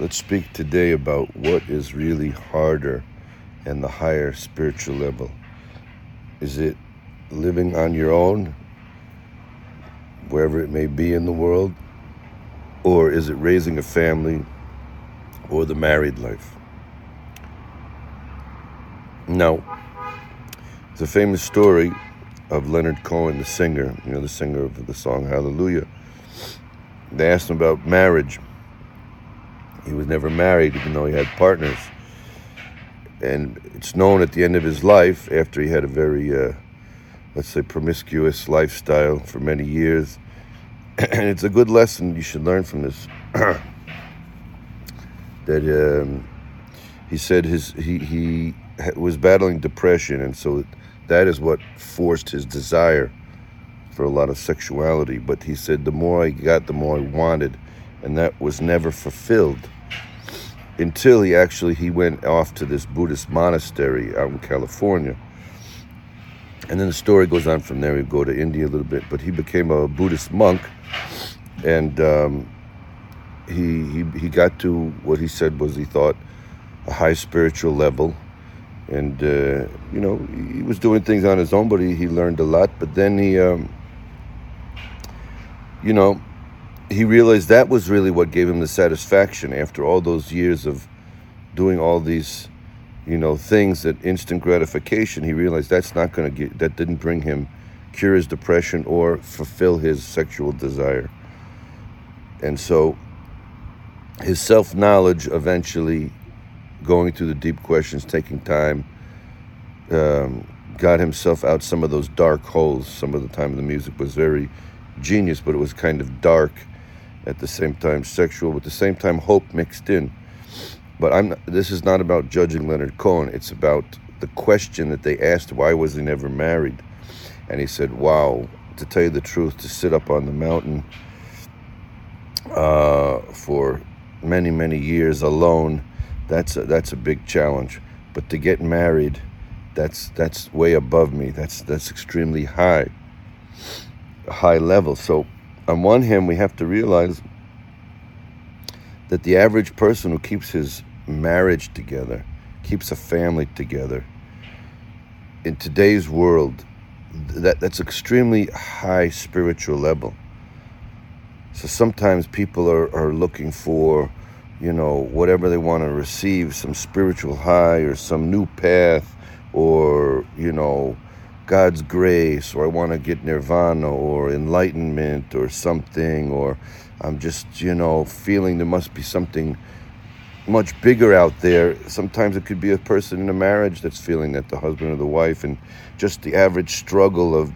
Let's speak today about what is really harder and the higher spiritual level. Is it living on your own, wherever it may be in the world, or is it raising a family or the married life? Now, it's a famous story of Leonard Cohen, the singer, you know, the singer of the song Hallelujah. They asked him about marriage. He was never married, even though he had partners. And it's known at the end of his life, after he had a very, uh, let's say, promiscuous lifestyle for many years. and it's a good lesson you should learn from this. that um, he said his he he was battling depression, and so that is what forced his desire for a lot of sexuality. But he said the more I got, the more I wanted, and that was never fulfilled until he actually he went off to this Buddhist monastery out in California. And then the story goes on from there. We go to India a little bit, but he became a Buddhist monk, and um, he, he he got to what he said was he thought a high spiritual level, and uh, you know he was doing things on his own, but he, he learned a lot. But then he, um, you know, he realized that was really what gave him the satisfaction after all those years of doing all these you know things that instant gratification. He realized that's not going to get that didn't bring him cure his depression or fulfill his sexual desire. And so his self-knowledge eventually going through the deep questions taking time um, got himself out some of those dark holes. Some of the time the music was very genius but it was kind of dark at the same time sexual, but at the same time hope mixed in. But I'm this is not about judging Leonard Cohen. It's about the question that they asked, why was he never married? And he said, wow, to tell you the truth, to sit up on the mountain uh, for many, many years alone, that's a, that's a big challenge. But to get married, that's that's way above me. That's that's extremely high, high level. So on one hand, we have to realize that the average person who keeps his marriage together, keeps a family together, in today's world, that, that's extremely high spiritual level. So sometimes people are, are looking for, you know, whatever they want to receive, some spiritual high or some new path or, you know, God's grace, or I want to get nirvana or enlightenment or something, or I'm just, you know, feeling there must be something much bigger out there. Sometimes it could be a person in a marriage that's feeling that, the husband or the wife, and just the average struggle of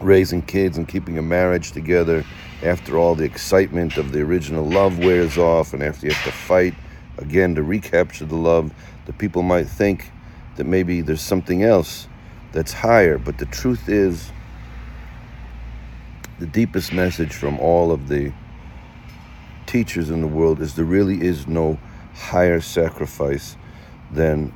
raising kids and keeping a marriage together after all the excitement of the original love wears off and after you have to fight again to recapture the love, the people might think that maybe there's something else that's higher. But the truth is, the deepest message from all of the teachers in the world is there really is no higher sacrifice than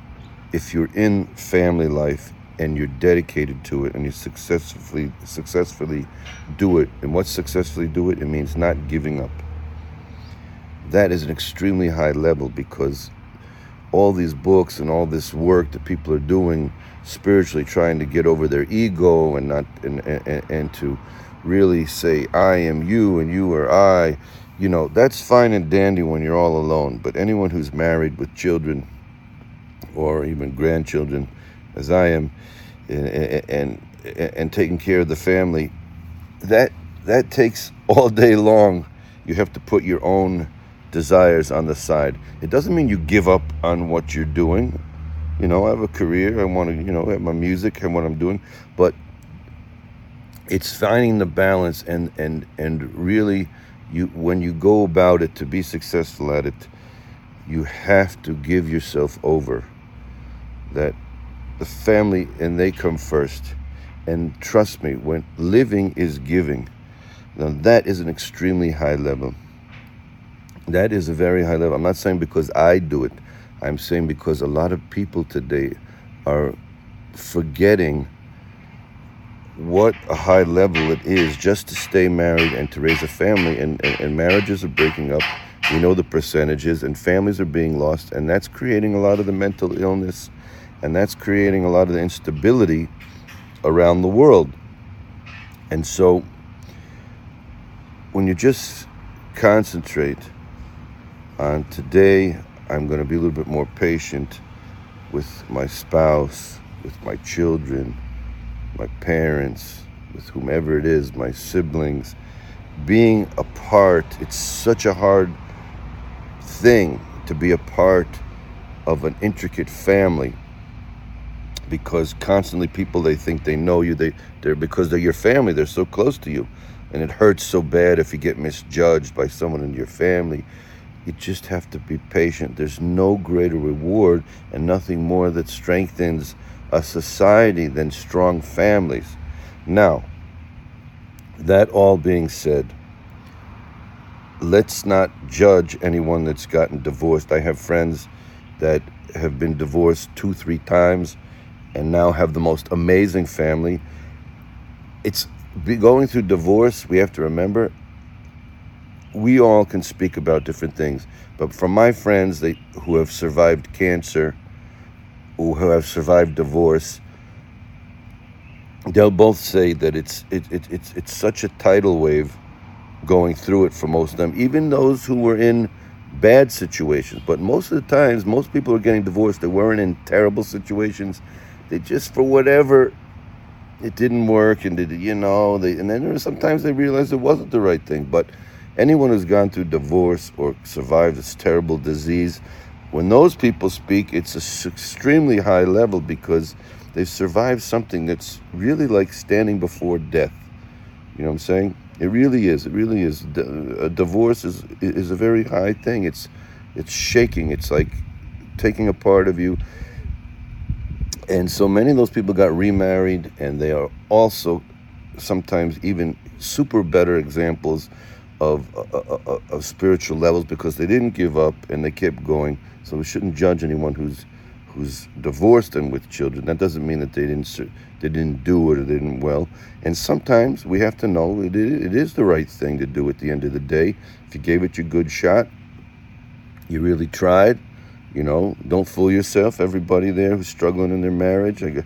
if you're in family life and you're dedicated to it and you successfully successfully do it and what successfully do it it means not giving up that is an extremely high level because all these books and all this work that people are doing spiritually trying to get over their ego and not and, and, and to really say i am you and you are i you know that's fine and dandy when you're all alone. But anyone who's married with children or even grandchildren as i am and and, and taking care of the family that that takes all day long. You have to put your own desires on the side. It doesn't mean you give up on what you're doing. You know, I have a career. I want to, you know, have my music and what I'm doing, but it's finding the balance and and and really, you when you go about it to be successful at it, you have to give yourself over. That the family and they come first, and trust me, when living is giving, now that is an extremely high level. That is a very high level. I'm not saying because I do it. I'm saying because a lot of people today are forgetting what a high level it is just to stay married and to raise a family. And, and, and marriages are breaking up We know the percentages, and families are being lost, and that's creating a lot of the mental illness, and that's creating a lot of the instability around the world. And so, when you just concentrate on today, I'm going to be a little bit more patient with my spouse, with my children, my parents, with whomever it is, my siblings. Being a part, it's such a hard thing to be a part of an intricate family because constantly people they think they know you they they're because they're your family they're so close to you and it hurts so bad if you get misjudged by someone in your family you just have to be patient there's no greater reward and nothing more that strengthens a society than strong families now that all being said let's not judge anyone that's gotten divorced. I have friends that have been divorced two, three times and now have the most amazing family. It's going through divorce, we have to remember we all can speak about different things. But from my friends they, who have survived cancer, who have survived divorce, they'll both say that it's it, it, it's it's such a tidal wave going through it for most of them, even those who were in bad situations. But most of the times, most people are getting divorced. They weren't in terrible situations. They just, for whatever, it didn't work, and did you know? They and then sometimes they realize it wasn't the right thing. But anyone who's gone through divorce or survived this terrible disease, when those people speak, it's an extremely high level because they've survived something that's really like standing before death. You know what I'm saying? It really is. It really is. A divorce is is a very high thing. It's it's shaking. It's like taking a part of you. And so many of those people got remarried, and they are also sometimes even super better examples of, uh, uh, uh of spiritual levels because they didn't give up and they kept going. So we shouldn't judge anyone who's who's divorced and with children. That doesn't mean that they didn't they didn't do it or they didn't well. And sometimes we have to know it, it is the right thing to do at the end of the day. If you gave it your good shot, you really tried. You know, don't fool yourself. Everybody there who's struggling in their marriage, I got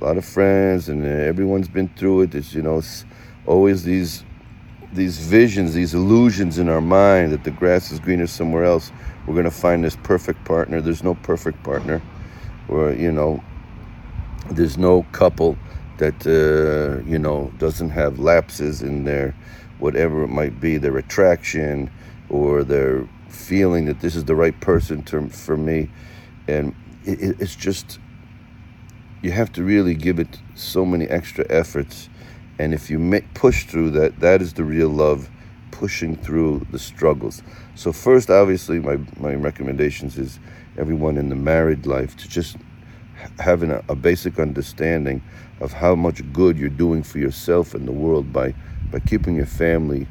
a lot of friends, and everyone's been through it. It's you know, it's always these these visions, these illusions in our mind that the grass is greener somewhere else. We're gonna find this perfect partner. There's no perfect partner, or you know, there's no couple that uh, you know doesn't have lapses in their whatever it might be their attraction or their feeling that this is the right person to, for me and it, it's just you have to really give it so many extra efforts and if you make, push through that that is the real love pushing through the struggles. So first obviously my, my recommendations is everyone in the married life to just having a, a, basic understanding of how much good you're doing for yourself and the world by by keeping your family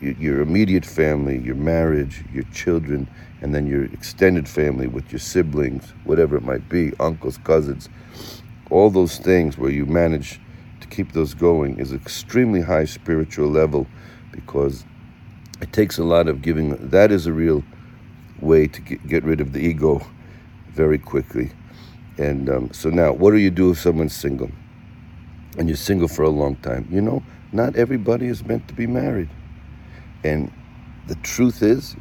your, your immediate family your marriage your children and then your extended family with your siblings whatever it might be uncles cousins all those things where you manage keep those going is extremely high spiritual level because it takes a lot of giving that is a real way to get, get rid of the ego very quickly and um, so now, what do you do if someone's single? And you're single for a long time. You know, not everybody is meant to be married. And the truth is,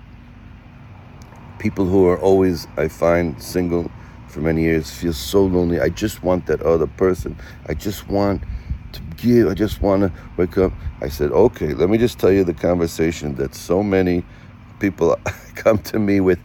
people who are always, I find, single for many years feel so lonely. I just want that other person. I just want to give. I just want to wake up. I said, okay, let me just tell you the conversation that so many people come to me with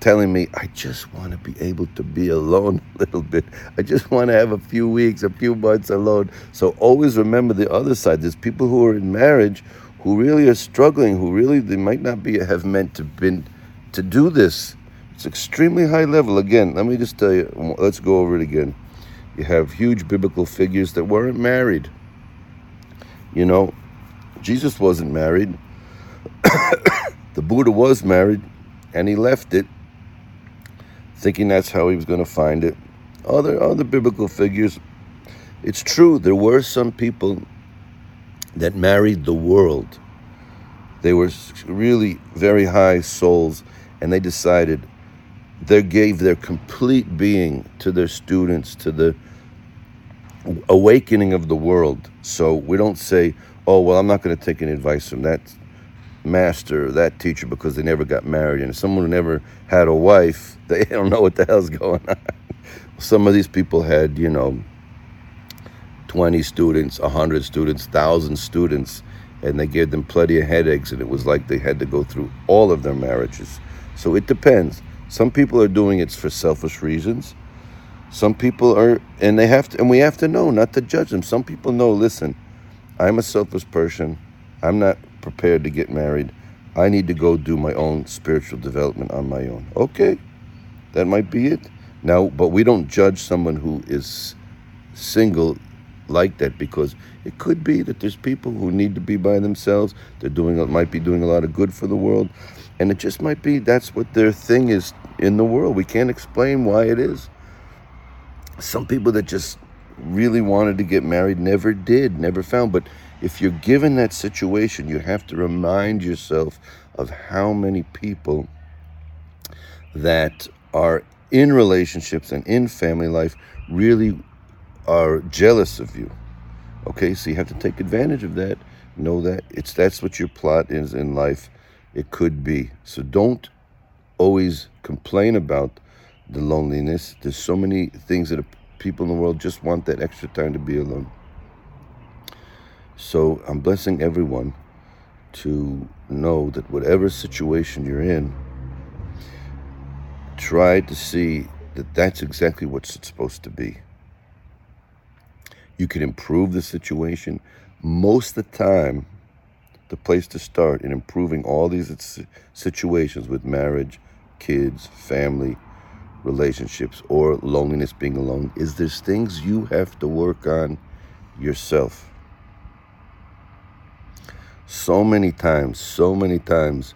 telling me, I just want to be able to be alone a little bit. I just want to have a few weeks, a few months alone. So always remember the other side. There's people who are in marriage who really are struggling, who really they might not be have meant to been to do this. It's extremely high level. Again, let me just tell you, let's go over it again. You have huge biblical figures that weren't married. You know, Jesus wasn't married. the Buddha was married and he left it thinking that's how he was going to find it. Other other biblical figures. It's true there were some people that married the world. They were really very high souls, and they decided they gave their complete being to their students, to the awakening of the world. So we don't say, oh, well, I'm not going to take any advice from that master or that teacher because they never got married. And someone who never had a wife, they don't know what the hell's going on. Some of these people had, you know, 20 students, 100 students, 1,000 students, and they gave them plenty of headaches, and it was like they had to go through all of their marriages. So it depends. Some people are doing it for selfish reasons. Some people are, and they have to, and we have to know not to judge them. Some people know, listen, I'm a selfish person. I'm not prepared to get married. I need to go do my own spiritual development on my own. Okay, that might be it. Now, but we don't judge someone who is single like that because it could be that there's people who need to be by themselves. They're doing might be doing a lot of good for the world, and it just might be that's what their thing is in the world. We can't explain why it is. Some people that just really wanted to get married never did, never found. But if you're given that situation, you have to remind yourself of how many people that are in relationships and in family life really are jealous of you. Okay, so you have to take advantage of that. Know that it's that's what your plot is in life. It could be. So don't always complain about the loneliness. There's so many things that people in the world just want that extra time to be alone. So I'm blessing everyone to know that whatever situation you're in, try to see that that's exactly what it's supposed to be. You can improve the situation. Most of the time, the place to start in improving all these situations with marriage, kids, family, relationships, or loneliness being alone is there's things you have to work on yourself. So many times, so many times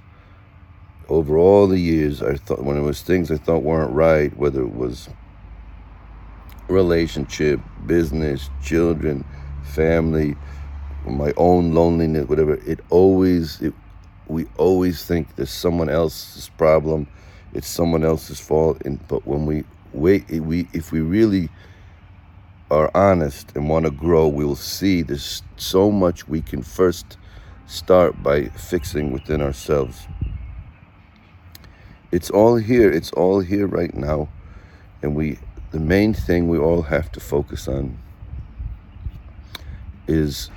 over all the years, I thought when it was things I thought weren't right, whether it was relationship, business, children, family, my own loneliness, whatever, it always, it, we always think there's someone else's problem, it's someone else's fault. And but when we wait, we if we really are honest and want to grow, we'll see there's so much we can first start by fixing within ourselves. It's all here. It's all here right now, and we the main thing we all have to focus on is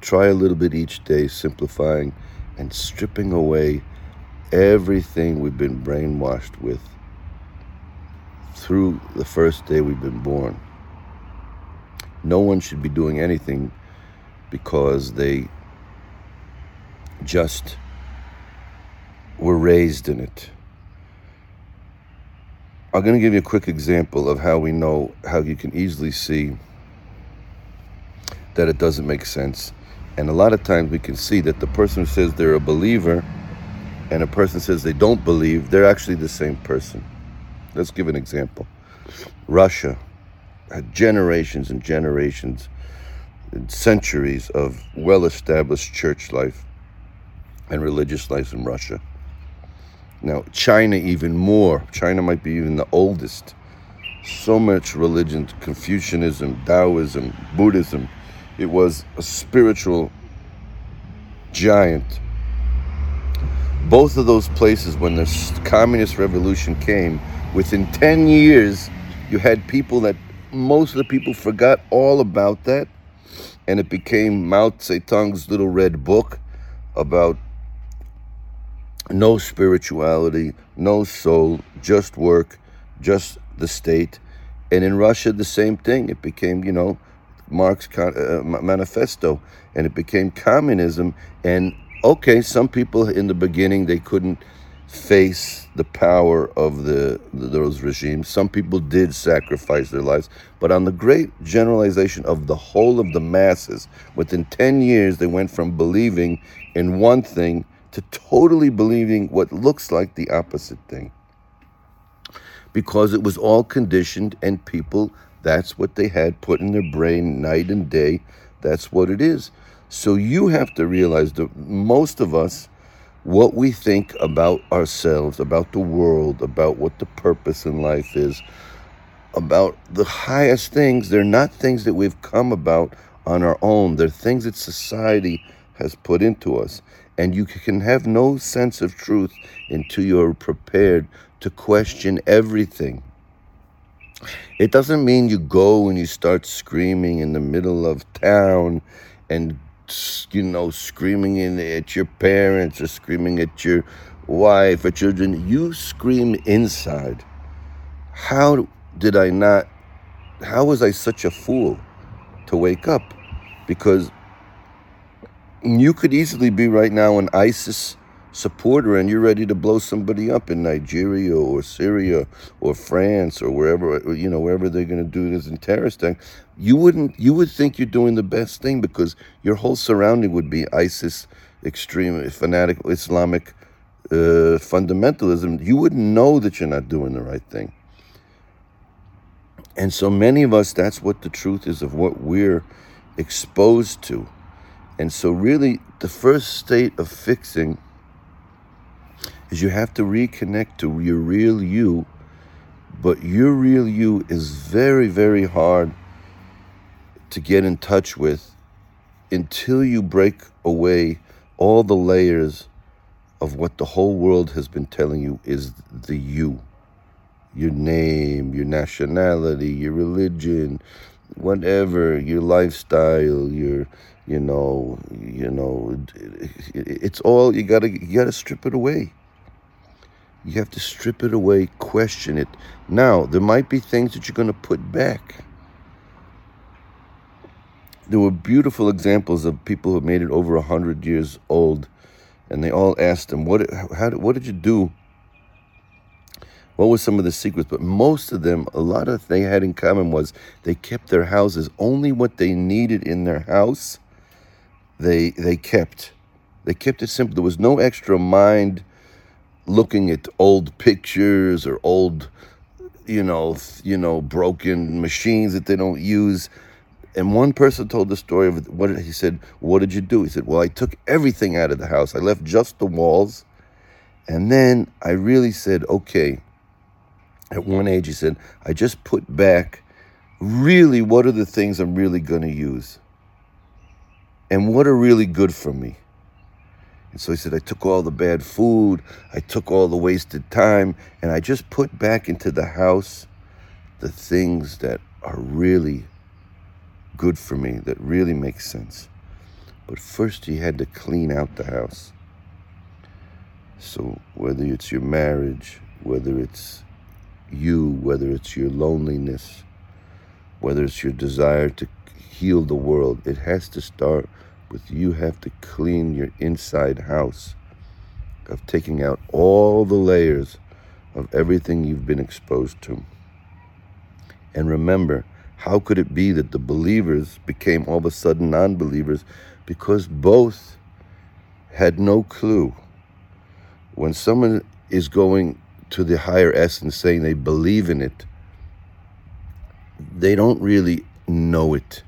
try a little bit each day, simplifying and stripping away everything we've been brainwashed with through the first day we've been born. No one should be doing anything because they just were raised in it. I'm going to give you a quick example of how we know, how you can easily see that it doesn't make sense. And a lot of times we can see that the person who says they're a believer and a person says they don't believe, they're actually the same person. Let's give an example. Russia had generations and generations and centuries of well established church life and religious life in Russia. Now, China, even more. China might be even the oldest. So much religion, Confucianism, Taoism, Buddhism. It was a spiritual giant. Both of those places, when the communist revolution came, within 10 years, you had people that most of the people forgot all about that. And it became Mao Zedong's little red book about no spirituality, no soul, just work, just the state. And in Russia, the same thing. It became, you know, Marx uh, manifesto, and it became communism. And okay, some people in the beginning they couldn't face the power of the, those regimes. Some people did sacrifice their lives, but on the great generalization of the whole of the masses, within 10 years they went from believing in one thing to totally believing what looks like the opposite thing. Because it was all conditioned, and people, that's what they had put in their brain night and day. That's what it is. So you have to realize that most of us, what we think about ourselves, about the world, about what the purpose in life is, about the highest things, they're not things that we've come about on our own. They're things that society has put into us. And you can have no sense of truth until you're prepared to question everything. It doesn't mean you go and you start screaming in the middle of town and you know screaming in, at your parents or screaming at your wife or children. You scream inside. How did I not? How was I such a fool to wake up? Because you could easily be right now an ISIS supporter and you're ready to blow somebody up in Nigeria or Syria or France or wherever you know wherever they're going to do this in terrorist thing you wouldn't you would think you're doing the best thing because your whole surrounding would be ISIS extreme fanatic Islamic uh, fundamentalism. You wouldn't know that you're not doing the right thing. And so many of us that's what the truth is of what we're exposed to. And so really the first state of fixing is you have to reconnect to your real you. But your real you is very, very hard to get in touch with until you break away all the layers of what the whole world has been telling you is the you. Your name, your nationality, your religion, whatever, your lifestyle, your you know, you know, it's all you gotta you gotta strip it away. You have to strip it away, question it. Now, there might be things that you're going to put back. There were beautiful examples of people who made it over 100 years old, and they all asked them, what, how, what did you do? What were some of the secrets? But most of them, a lot of they had in common was they kept their houses only what they needed in their house. They they kept, they kept it simple. There was no extra mind looking at old pictures or old, you know, you know, broken machines that they don't use. And one person told the story of what he said. What did you do? He said, "Well, I took everything out of the house. I left just the walls, and then I really said, okay." At one age, he said, "I just put back." Really, what are the things I'm really going to use? And what are really good for me? And so he said, I took all the bad food, I took all the wasted time, and I just put back into the house the things that are really good for me, that really make sense. But first, he had to clean out the house. So, whether it's your marriage, whether it's you, whether it's your loneliness, whether it's your desire to heal the world, it has to start with you have to clean your inside house of taking out all the layers of everything you've been exposed to. And remember, how could it be that the believers became all of a sudden non believers? Because both had no clue. When someone is going to the higher essence saying they believe in it, they don't really know it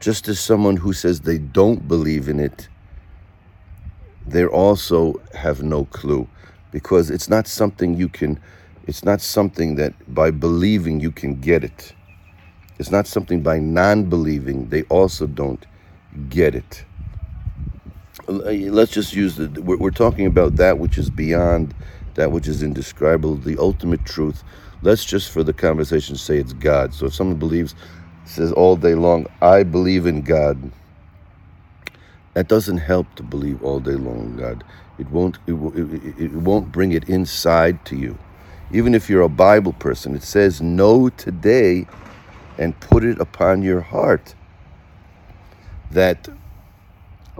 just as someone who says they don't believe in it, they also have no clue because it's not something you can, it's not something that by believing you can get it. It's not something by non believing, they also don't get it. Uh, let's just use the, we're, we're talking about that which is beyond that which is indescribable, the ultimate truth. Let's just for the conversation say it's God. So if someone believes says all day long, I believe in God. That doesn't help to believe all day long God. It won't, it, it, it won't bring it inside to you. Even if you're a Bible person, it says, Know today and put it upon your heart that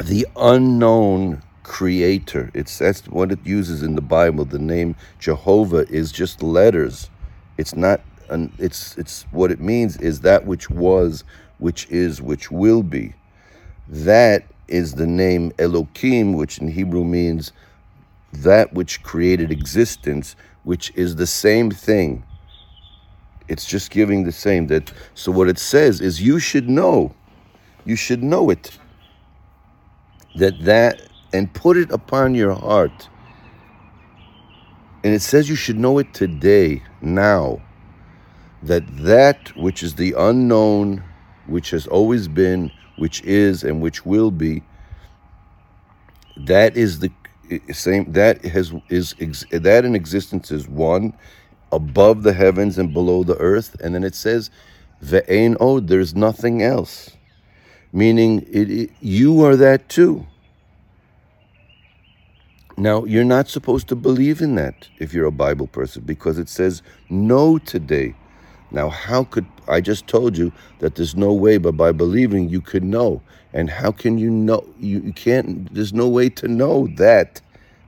the unknown creator, it's that's what it uses in the Bible. The name Jehovah is just letters. It's not and it's it's what it means is that which was, which is, which will be. That is the name Elohim, which in Hebrew means that which created existence, which is the same thing. It's just giving the same that so what it says is you should know. You should know it. that that and put it upon your heart. And it says you should know it today, now, that that which is the unknown, which has always been, which is, and which will be, that is the eh, same. That has is that in existence is one, above the heavens and below the earth, and then it says, "Ve'ein od." There's nothing else, meaning it, it you are that too. Now, you're not supposed to believe in that if you're a Bible person because it says know today. Now, how could I just told you that there's no way, but by believing you could know. And how can you know? You, you can't, there's no way to know that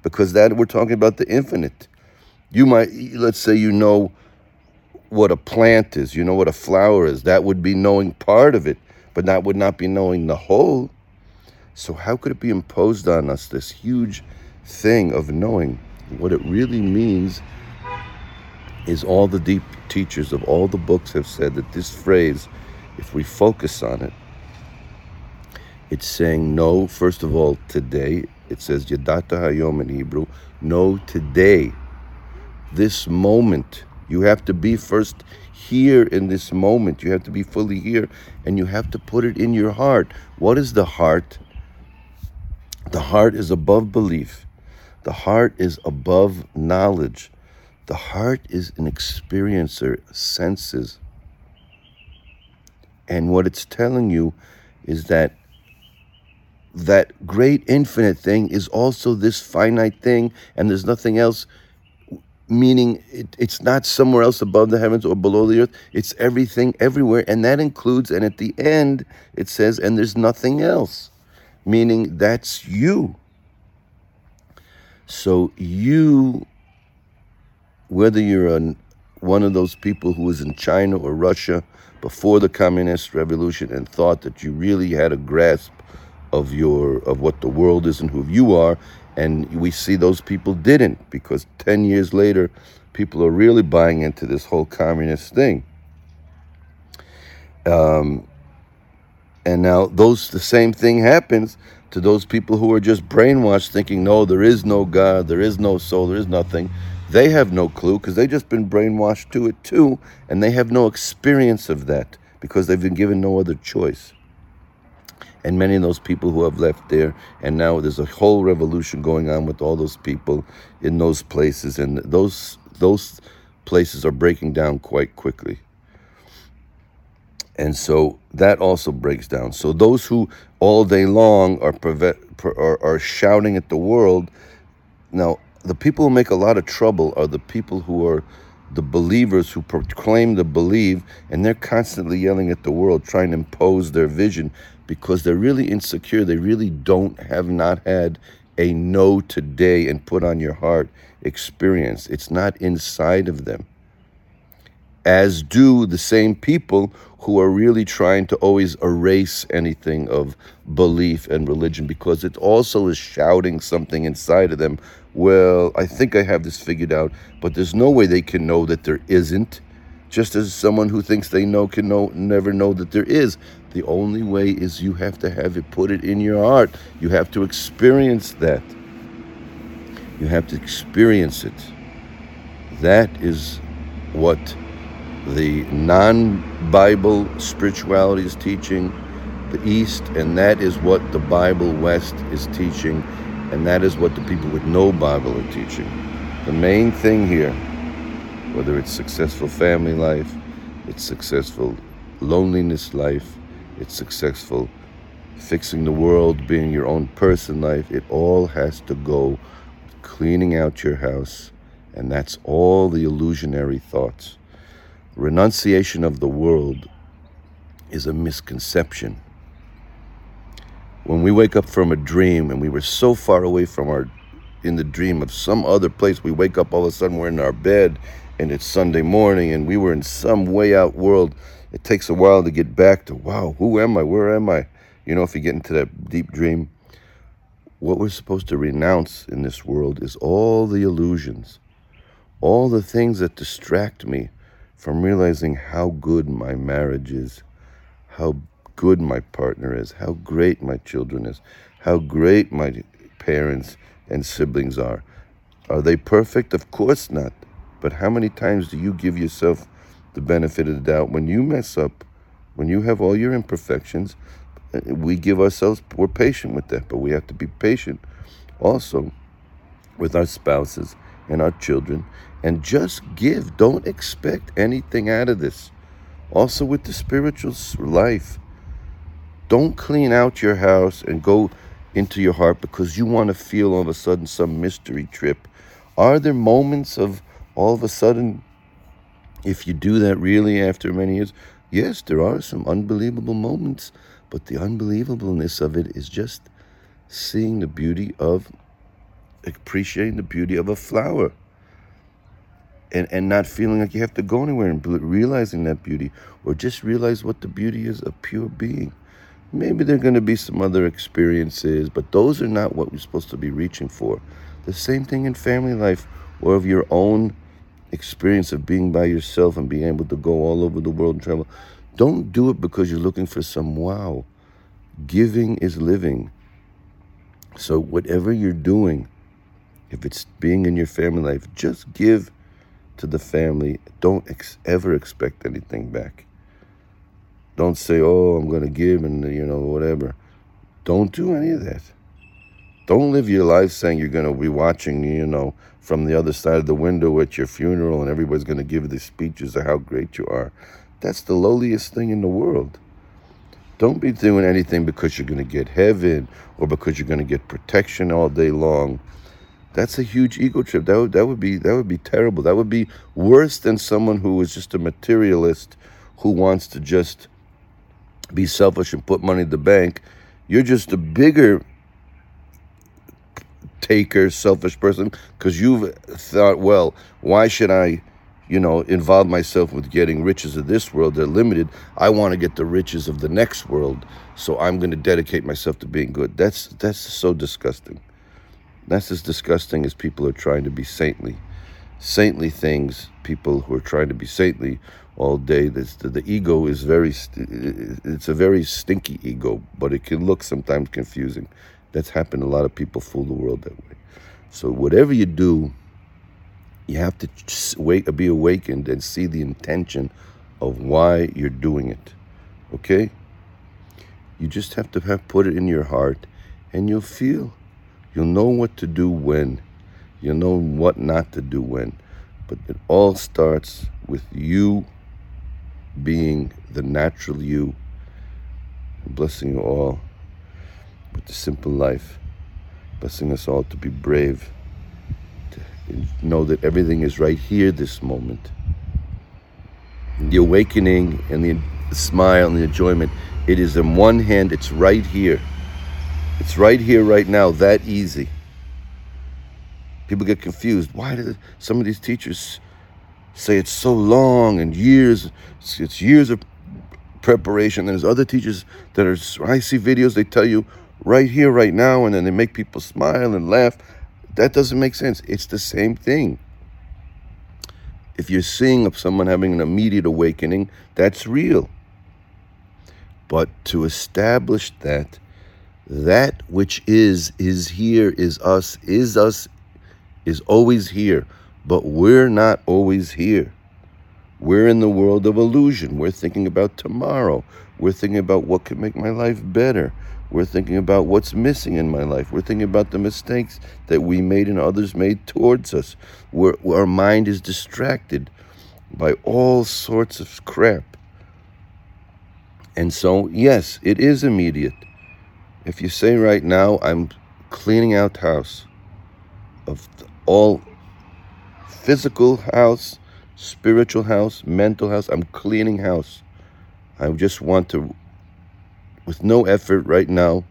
because that we're talking about the infinite. You might, let's say you know what a plant is, you know what a flower is. That would be knowing part of it, but that would not be knowing the whole. So, how could it be imposed on us, this huge thing of knowing what it really means is all the deep teachers of all the books have said that this phrase, if we focus on it, it's saying no, first of all, today. It says Yadata Hayom in Hebrew. No, today. This moment. You have to be first here in this moment. You have to be fully here and you have to put it in your heart. What is the heart? The heart is above belief. The heart is above knowledge. The heart is an experiencer, senses. And what it's telling you is that that great infinite thing is also this finite thing, and there's nothing else, meaning it, it's not somewhere else above the heavens or below the earth. It's everything everywhere, and that includes, and at the end, it says, and there's nothing else, meaning that's you. So you, whether you're an, one of those people who was in China or Russia before the communist revolution and thought that you really had a grasp of your of what the world is and who you are, and we see those people didn't because ten years later, people are really buying into this whole communist thing. Um, and now those the same thing happens to those people who are just brainwashed thinking, no, there is no God, there is no soul, there is nothing. They have no clue because they've just been brainwashed to it too, and they have no experience of that because they've been given no other choice. And many of those people who have left there, and now there's a whole revolution going on with all those people in those places, and those those places are breaking down quite quickly. And so that also breaks down. So those who all day long are, are, are shouting at the world, now the people who make a lot of trouble are the people who are the believers who proclaim to believe, and they're constantly yelling at the world, trying to impose their vision because they're really insecure. They really don't have not had a know today and put on your heart experience. It's not inside of them as do the same people who are really trying to always erase anything of belief and religion because it also is shouting something inside of them. Well, I think I have this figured out, but there's no way they can know that there isn't. Just as someone who thinks they know can know never know that there is. The only way is you have to have it put it in your heart. You have to experience that. You have to experience it. That is what the non Bible spirituality is teaching the East, and that is what the Bible West is teaching, and that is what the people with no Bible are teaching. The main thing here, whether it's successful family life, it's successful loneliness life, it's successful fixing the world, being your own person life, it all has to go cleaning out your house, and that's all the illusionary thoughts renunciation of the world is a misconception. When we wake up from a dream and we were so far away from our, in the dream of some other place, we wake up all of a sudden, we're in our bed and it's Sunday morning and we were in some way out world. It takes a while to get back to, wow, who am I? Where am I? You know, if you get into that deep dream, what we're supposed to renounce in this world is all the illusions, all the things that distract me from realizing how good my marriage is, how good my partner is, how great my children is, how great my parents and siblings are. Are they perfect? Of course not. But how many times do you give yourself the benefit of the doubt when you mess up, when you have all your imperfections? We give ourselves, we're patient with that, but we have to be patient also with our spouses and our children and just give. Don't expect anything out of this. Also, with the spiritual life, don't clean out your house and go into your heart because you want to feel all of a sudden some mystery trip. Are there moments of all of a sudden, if you do that really after many years? Yes, there are some unbelievable moments, but the unbelievableness of it is just seeing the beauty of appreciating the beauty of a flower and, and not feeling like you have to go anywhere and realizing that beauty or just realize what the beauty is of pure being. Maybe there are going to be some other experiences, but those are not what we're supposed to be reaching for. The same thing in family life or of your own experience of being by yourself and being able to go all over the world and travel. Don't do it because you're looking for some wow. Giving is living. So, whatever you're doing, if it's being in your family life, just give to the family. Don't ex- ever expect anything back. Don't say, oh, I'm going to give and, you know, whatever. Don't do any of that. Don't live your life saying you're going to be watching, you know, from the other side of the window at your funeral and everybody's going to give the speeches of how great you are. That's the lowliest thing in the world. Don't be doing anything because you're going to get heaven or because you're going to get protection all day long that's a huge ego trip. That would, that would be that would be terrible. That would be worse than someone who is just a materialist who wants to just be selfish and put money in the bank. You're just a bigger taker, selfish person because you've thought, well, why should I, you know, involve myself with getting riches of this world? They're limited. I want to get the riches of the next world, so I'm going to dedicate myself to being good. That's that's so disgusting. That's as disgusting as people are trying to be saintly. Saintly things, people who are trying to be saintly all day. the, the ego is very, it's a very stinky ego, but it can look sometimes confusing. That's happened. A lot of people fool the world that way. So whatever you do, you have to wait, be awakened and see the intention of why you're doing it. Okay? You just have to have put it in your heart and you'll feel You'll know what to do when. You'll know what not to do when. But it all starts with you being the natural you. blessing you all with the simple life. Blessing us all to be brave. To know that everything is right here this moment. The awakening and the smile and the enjoyment, it is in one hand, it's right here. It's right here, right now, that easy. People get confused. Why do some of these teachers say it's so long and years? It's, years of preparation. And there's other teachers that are, I see videos, they tell you right here, right now, and then they make people smile and laugh. That doesn't make sense. It's the same thing. If you're seeing someone having an immediate awakening, that's real. But to establish that, that which is, is here, is us, is us, is always here, but we're not always here. We're in the world of illusion. We're thinking about tomorrow. We're thinking about what could make my life better. We're thinking about what's missing in my life. We're thinking about the mistakes that we made and others made towards us. We're, our mind is distracted by all sorts of crap. And so, yes, it is immediate. If you say right now, I'm cleaning out house of all physical house, spiritual house, mental house, I'm cleaning house. I just want to, with no effort right now,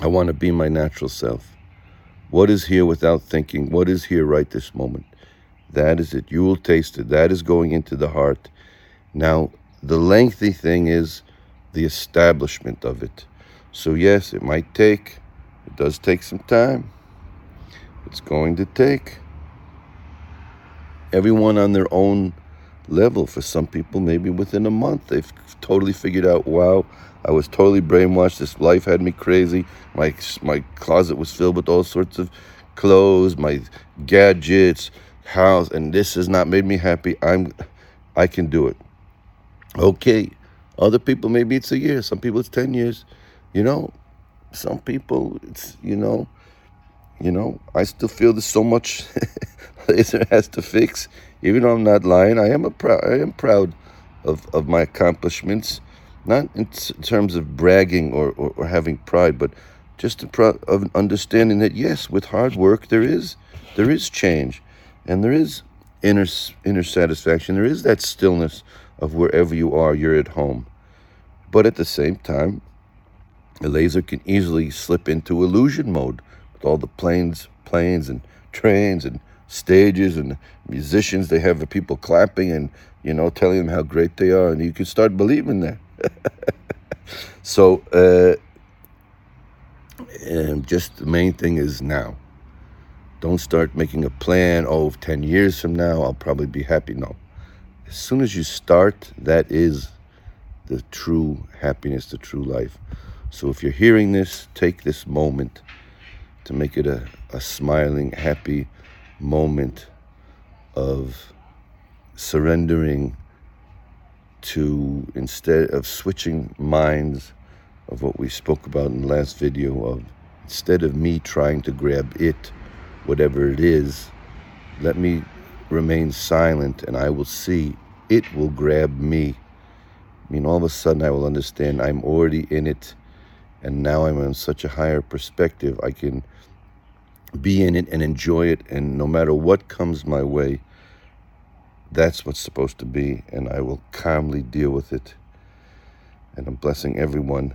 I want to be my natural self. What is here without thinking? What is here right this moment? That is it. You will taste it. That is going into the heart. Now, the lengthy thing is the establishment of it. So, yes, it might take, it does take some time. It's going to take everyone on their own level. For some people, maybe within a month, they've totally figured out, wow, I was totally brainwashed. This life had me crazy. My my closet was filled with all sorts of clothes, my gadgets, house, and this has not made me happy. I'm I can do it. Okay. Other people maybe it's a year, some people it's 10 years. You know, some people it's you know, you know, I still feel there's so much Lazer has to fix. Even though I'm not lying, I am a proud I am proud of, of my accomplishments not in terms of bragging or, or, or having pride, but just pro- of understanding that yes, with hard work there is there is change, and there is inner inner satisfaction. There is that stillness of wherever you are, you're at home. But at the same time, a Lazer can easily slip into illusion mode with all the planes, planes and trains and stages and musicians. They have the people clapping and you know telling them how great they are, and you can start believing that. so, uh, and just the main thing is now. Don't start making a plan. Oh, 10 years from now, I'll probably be happy. No. As soon as you start, that is the true happiness, the true life. So if you're hearing this, take this moment to make it a, a smiling, happy moment of surrendering to instead of switching minds of what we spoke about in the last video of instead of me trying to grab it whatever it is let me remain silent and i will see it will grab me. I mean all of a sudden i will understand i'm already in it and now i'm in such a higher perspective i can be in it and enjoy it and no matter what comes my way that's what's supposed to be, and I will calmly deal with it. And I'm blessing everyone.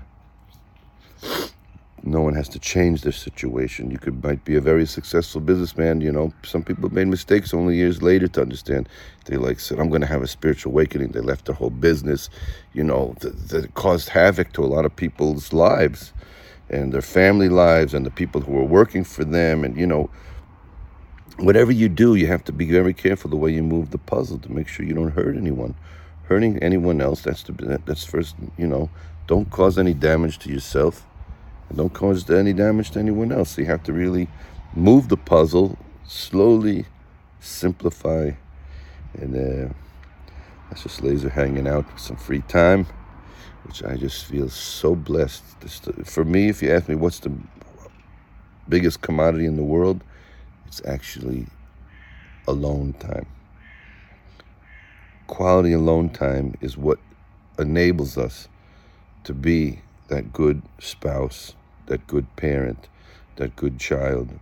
No one has to change their situation. You could might be a very successful businessman. You know, some people made mistakes only years later to understand. They like said, "I'm going to have a spiritual awakening." They left their whole business. You know, that, that caused havoc to a lot of people's lives, and their family lives, and the people who were working for them. And you know, whatever you do, you have to be very careful the way you move the puzzle to make sure you don't hurt anyone. Hurting anyone else, that's the that's first, you know, don't cause any damage to yourself don't cause any damage to anyone else. You have to really move the puzzle slowly, simplify, and uh, that's just Lazer hanging out with some free time, which I just feel so blessed. For me, if you ask me what's the biggest commodity in the world, it's actually alone time. Quality alone time is what enables us to be that good spouse, that good parent, that good child,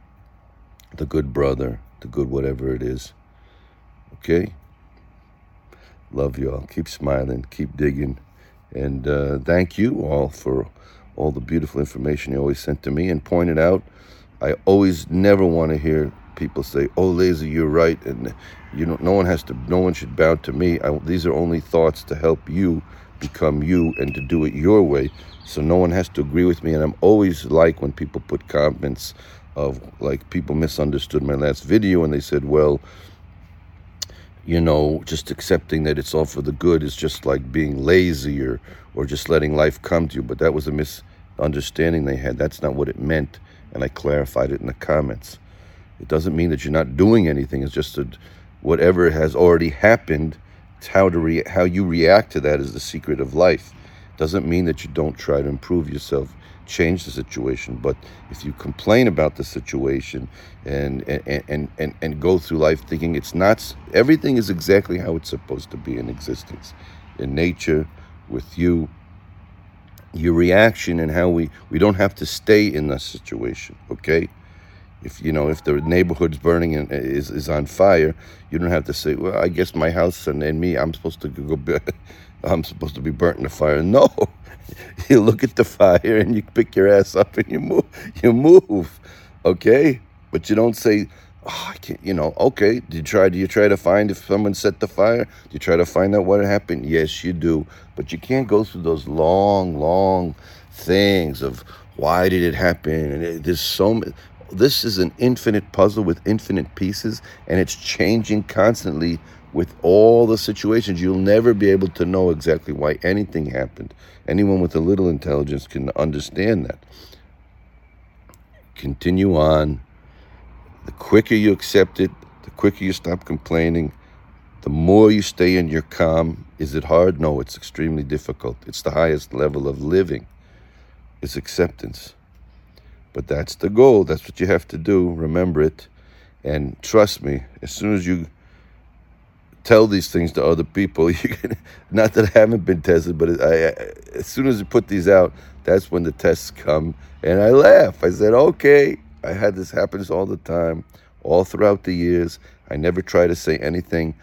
the good brother, the good whatever it is. Okay? Love y'all. Keep smiling, keep digging. And uh, thank you all for all the beautiful information you always sent to me and pointed out I always never want to hear people say, "Oh, lazy, you're right," and you know, no one has to, no one should bow to me. I, these are only thoughts to help you become you and to do it your way. So no one has to agree with me. And I'm always like when people put comments of like people misunderstood my last video and they said, "Well." you know, just accepting that it's all for the good is just like being lazy or, or just letting life come to you. But that was a misunderstanding they had. That's not what it meant and I clarified it in the comments. It doesn't mean that you're not doing anything. It's just that whatever has already happened, it's how to re- how you react to that is the secret of life. Doesn't mean that you don't try to improve yourself, change the situation. But if you complain about the situation and and and and, and go through life thinking it's not everything is exactly how it's supposed to be in existence, in nature, with you, your reaction and how we we don't have to stay in that situation okay if you know if the neighborhood's burning and uh, is, is on fire you don't have to say well i guess my house and, and me i'm supposed to go i'm supposed to be burnt in the fire no you look at the fire and you pick your ass up and you move you move okay but you don't say oh, I can't, you know, okay, do you try, do you try to find if someone set the fire? Do you try to find out what happened? Yes, you do. But you can't go through those long, long things of why did it happen? And there's so many this is an infinite puzzle with infinite pieces and it's changing constantly with all the situations. You'll never be able to know exactly why anything happened. Anyone with a little intelligence can understand that. Continue on. The quicker you accept it, the quicker you stop complaining, the more you stay in your calm. Is it hard? No, it's extremely difficult. It's the highest level of living, is acceptance. But that's the goal. That's what you have to do. Remember it. And trust me, as soon as you tell these things to other people. You can, not that I haven't been tested, but I, I, as soon as you put these out, that's when the tests come. And I laugh. I said, okay, I had this happens all the time, all throughout the years. I never try to say anything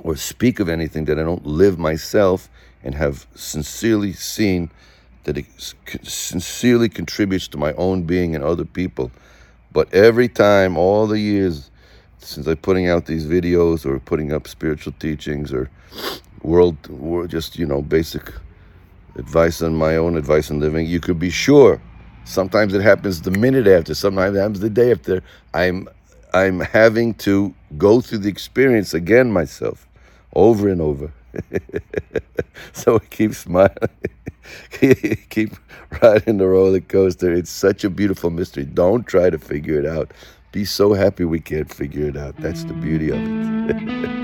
or speak of anything that I don't live myself and have sincerely seen that it sincerely contributes to my own being and other people. But every time, all the years, since I'm putting out these videos or putting up spiritual teachings or world, or just, you know, basic advice on my own advice on living, you could be sure. Sometimes it happens the minute after, sometimes it happens the day after. I'm I'm having to go through the experience again myself, over and over. so I keep smiling, keep riding the roller coaster. It's such a beautiful mystery. Don't try to figure it out be so happy we can't figure it out. That's the beauty of it.